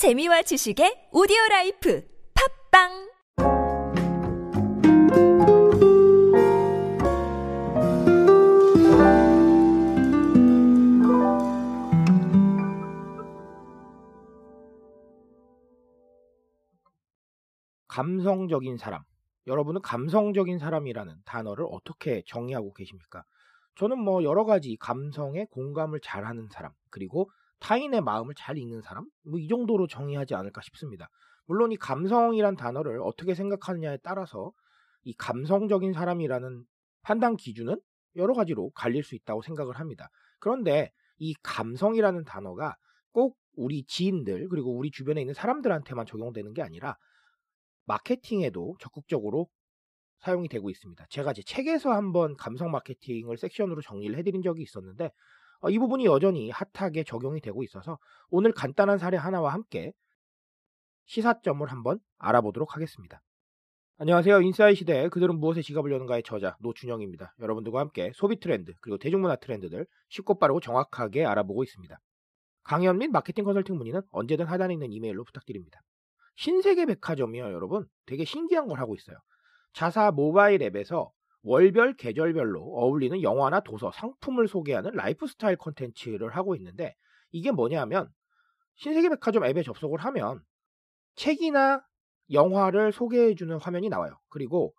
재미와 지식의 오디오 라이프 팝빵 감성적인 사람. 여러분은 감성적인 사람이라는 단어를 어떻게 정의하고 계십니까? 저는 뭐 여러 가지 감성에 공감을 잘하는 사람, 그리고 타인의 마음을 잘 읽는 사람, 뭐 이 정도로 정의하지 않을까 싶습니다. 물론 이 감성이란 단어를 어떻게 생각하느냐에 따라서 이 감성적인 사람이라는 판단 기준은 여러 가지로 갈릴 수 있다고 생각을 합니다. 그런데 이 감성이라는 단어가 꼭 우리 지인들 그리고 우리 주변에 있는 사람들한테만 적용되는 게 아니라 마케팅에도 적극적으로 사용이 되고 있습니다. 제가 제 책에서 한번 감성 마케팅을 섹션으로 정리를 해드린 적이 있었는데 어, 이 부분이 여전히 핫하게 적용이 되고 있어서 오늘 간단한 사례 하나와 함께 시사점을 한번 알아보도록 하겠습니다. 안녕하세요. 인사이 시대 그들은 무엇에 지갑을 여는가의 저자 노준영입니다. 여러분들과 함께 소비 트렌드 그리고 대중문화 트렌드들 쉽고 빠르고 정확하게 알아보고 있습니다. 강연 및 마케팅 컨설팅 문의는 언제든 하단에 있는 이메일로 부탁드립니다. 신세계 백화점이요, 여러분. 되게 신기한 걸 하고 있어요. 자사 모바일 앱에서 월별 계절별로 어울리는 영화나 도서, 상품을 소개하는 라이프 스타일 컨텐츠를 하고 있는데 이게 뭐냐면 신세계 백화점 앱에 접속을 하면 책이나 영화를 소개해주는 화면이 나와요. 그리고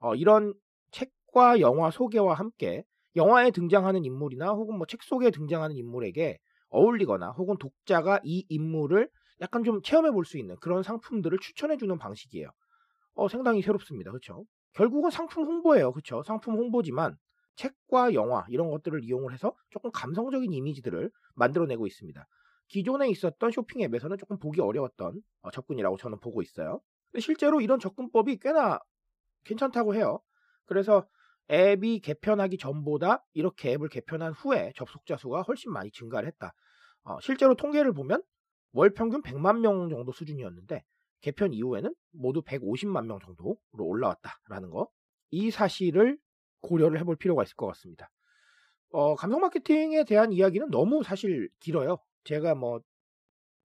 어, 이런 책과 영화 소개와 함께 영화에 등장하는 인물이나 혹은 뭐 책 속에 등장하는 인물에게 어울리거나 혹은 독자가 이 인물을 약간 좀 체험해 볼 수 있는 그런 상품들을 추천해 주는 방식이에요. 어, 상당히 새롭습니다. 그렇죠? 결국은 상품 홍보예요. 그렇죠? 상품 홍보지만 책과 영화 이런 것들을 이용을 해서 조금 감성적인 이미지들을 만들어내고 있습니다. 기존에 있었던 쇼핑 앱에서는 조금 보기 어려웠던 어, 접근이라고 저는 보고 있어요. 실제로 이런 접근법이 꽤나 괜찮다고 해요. 그래서 앱이 개편하기 전보다 이렇게 앱을 개편한 후에 접속자 수가 훨씬 많이 증가를 했다. 어, 실제로 통계를 보면 월 평균 100만 명 정도 수준이었는데 개편 이후에는 모두 150만 명 정도로 올라왔다라는 거. 이 사실을 고려를 해볼 필요가 있을 것 같습니다. 어, 감성 마케팅에 대한 이야기는 너무 사실 길어요. 제가 뭐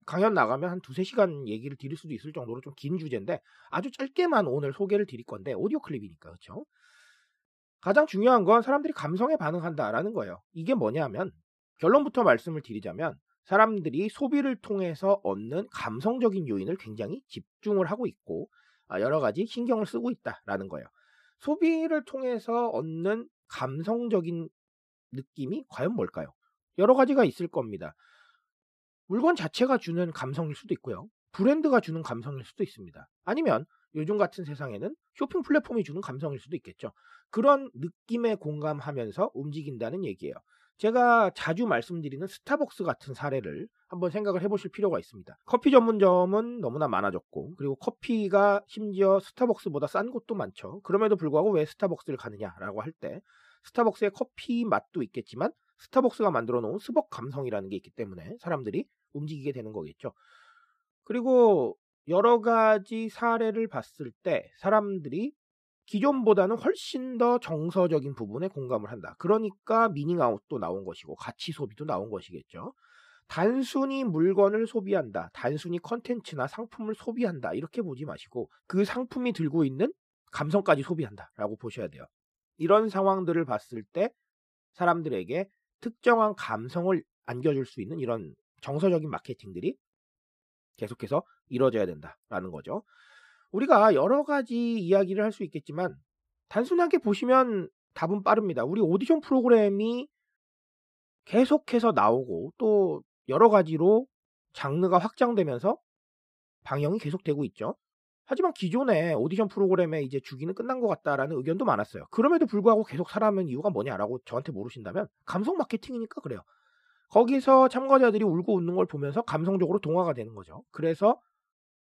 강연 나가면 한 두세 시간 얘기를 드릴 수도 있을 정도로 좀 긴 주제인데 아주 짧게만 오늘 소개를 드릴 건데 오디오 클립이니까 그렇죠? 가장 중요한 건 사람들이 감성에 반응한다라는 거예요. 이게 뭐냐면 결론부터 말씀을 드리자면 사람들이 소비를 통해서 얻는 감성적인 요인을 굉장히 집중을 하고 있고 아, 여러 가지 신경을 쓰고 있다라는 거예요. 소비를 통해서 얻는 감성적인 느낌이 과연 뭘까요? 여러 가지가 있을 겁니다. 물건 자체가 주는 감성일 수도 있고요. 브랜드가 주는 감성일 수도 있습니다. 아니면 요즘 같은 세상에는 쇼핑 플랫폼이 주는 감성일 수도 있겠죠. 그런 느낌에 공감하면서 움직인다는 얘기예요. 제가 자주 말씀드리는 스타벅스 같은 사례를 한번 생각을 해보실 필요가 있습니다. 커피 전문점은 너무나 많아졌고, 그리고 커피가 심지어 스타벅스보다 싼 곳도 많죠. 그럼에도 불구하고 왜 스타벅스를 가느냐라고 할 때, 스타벅스의 커피 맛도 있겠지만, 스타벅스가 만들어 놓은 스벅 감성이라는 게 있기 때문에 사람들이 움직이게 되는 거겠죠. 그리고 여러 가지 사례를 봤을 때 사람들이 기존보다는 훨씬 더 정서적인 부분에 공감을 한다. 그러니까 미닝 아웃도 나온 것이고 가치 소비도 나온 것이겠죠. 단순히 물건을 소비한다. 단순히 컨텐츠나 상품을 소비한다. 이렇게 보지 마시고 그 상품이 들고 있는 감성까지 소비한다 라고 보셔야 돼요. 이런 상황들을 봤을 때 사람들에게 특정한 감성을 안겨줄 수 있는 이런 정서적인 마케팅들이 계속해서 이루어져야 된다라는 거죠. 우리가 여러 가지 이야기를 할 수 있겠지만 단순하게 보시면 답은 빠릅니다. 우리 오디션 프로그램이 계속해서 나오고 또 여러 가지로 장르가 확장되면서 방영이 계속되고 있죠. 하지만 기존의 오디션 프로그램의 이제 주기는 끝난 것 같다라는 의견도 많았어요. 그럼에도 불구하고 계속 살아남은 이유가 뭐냐라고 저한테 물으신다면 감성 마케팅이니까 그래요. 거기서 참가자들이 울고 웃는 걸 보면서 감성적으로 동화가 되는 거죠. 그래서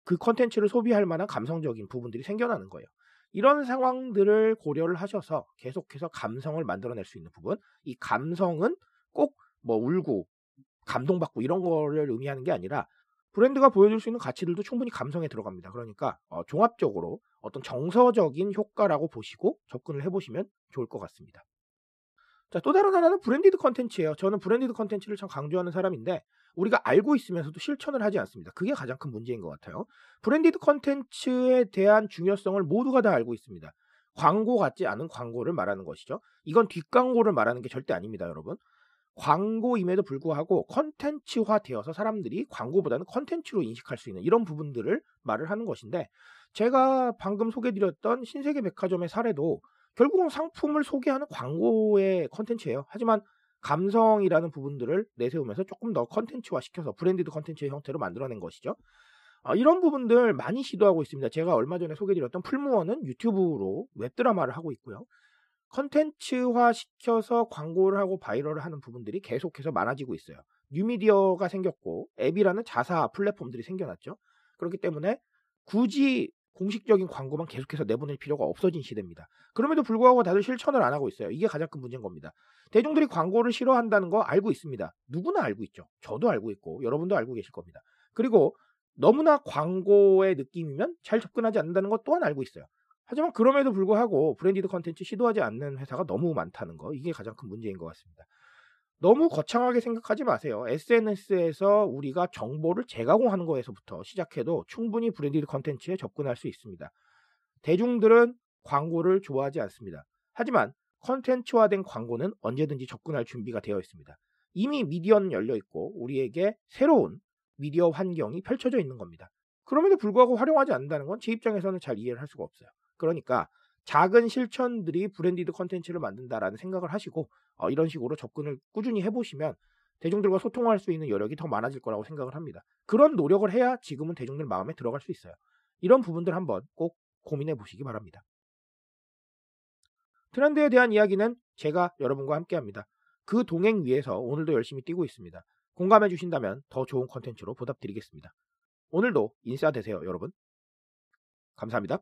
그 컨텐츠를 소비할 만한 감성적인 부분들이 생겨나는 거예요. 이런 상황들을 고려를 하셔서 계속해서 감성을 만들어낼 수 있는 부분, 이 감성은 꼭 뭐 울고 감동받고 이런 거를 의미하는 게 아니라 브랜드가 보여줄 수 있는 가치들도 충분히 감성에 들어갑니다. 그러니까 어, 종합적으로 어떤 정서적인 효과라고 보시고 접근을 해보시면 좋을 것 같습니다. 자, 또 다른 하나는 branded 컨텐츠예요. 저는 branded 컨텐츠를 참 강조하는 사람인데 우리가 알고 있으면서도 실천을 하지 않습니다. 그게 가장 큰 문제인 것 같아요. branded 컨텐츠에 대한 중요성을 모두가 다 알고 있습니다. 광고 같지 않은 광고를 말하는 것이죠. 이건 뒷광고를 말하는 게 절대 아닙니다, 여러분. 광고임에도 불구하고 컨텐츠화 되어서 사람들이 광고보다는 컨텐츠로 인식할 수 있는 이런 부분들을 말을 하는 것인데 제가 방금 소개드렸던 신세계 백화점의 사례도 결국은 상품을 소개하는 광고의 컨텐츠예요. 하지만 감성이라는 부분들을 내세우면서 조금 더 컨텐츠화 시켜서 branded 컨텐츠의 형태로 만들어낸 것이죠. 어, 이런 부분들 많이 시도하고 있습니다. 제가 얼마 전에 소개드렸던 풀무원은 유튜브로 웹드라마를 하고 있고요. 컨텐츠화 시켜서 광고를 하고 viral을 하는 부분들이 계속해서 많아지고 있어요. 뉴미디어가 생겼고 앱이라는 자사 플랫폼들이 생겨났죠. 그렇기 때문에 굳이 공식적인 광고만 계속해서 내보낼 필요가 없어진 시대입니다. 그럼에도 불구하고 다들 실천을 안 하고 있어요. 이게 가장 큰 문제인 겁니다. 대중들이 광고를 싫어한다는 거 알고 있습니다. 누구나 알고 있죠. 저도 알고 있고 여러분도 알고 계실 겁니다. 그리고 너무나 광고의 느낌이면 잘 접근하지 않는다는 것 또한 알고 있어요. 하지만 그럼에도 불구하고 branded 컨텐츠 시도하지 않는 회사가 너무 많다는 거 이게 가장 큰 문제인 것 같습니다. 너무 거창하게 생각하지 마세요. SNS에서 우리가 정보를 재가공하는 거에서부터 시작해도 충분히 branded 컨텐츠에 접근할 수 있습니다. 대중들은 광고를 좋아하지 않습니다. 하지만 컨텐츠화된 광고는 언제든지 접근할 준비가 되어 있습니다. 이미 미디어는 열려 있고 우리에게 새로운 미디어 환경이 펼쳐져 있는 겁니다. 그럼에도 불구하고 활용하지 않는다는 건 제 입장에서는 잘 이해를 할 수가 없어요. 그러니까 작은 실천들이 branded 컨텐츠를 만든다라는 생각을 하시고 어, 이런 식으로 접근을 꾸준히 해보시면 대중들과 소통할 수 있는 여력이 더 많아질 거라고 생각을 합니다. 그런 노력을 해야 지금은 대중들 마음에 들어갈 수 있어요. 이런 부분들 한번 꼭 고민해 보시기 바랍니다. 트렌드에 대한 이야기는 제가 여러분과 함께 합니다. 그 동행 위에서 오늘도 열심히 뛰고 있습니다. 공감해 주신다면 더 좋은 컨텐츠로 보답드리겠습니다. 오늘도 인싸 되세요, 여러분. 감사합니다.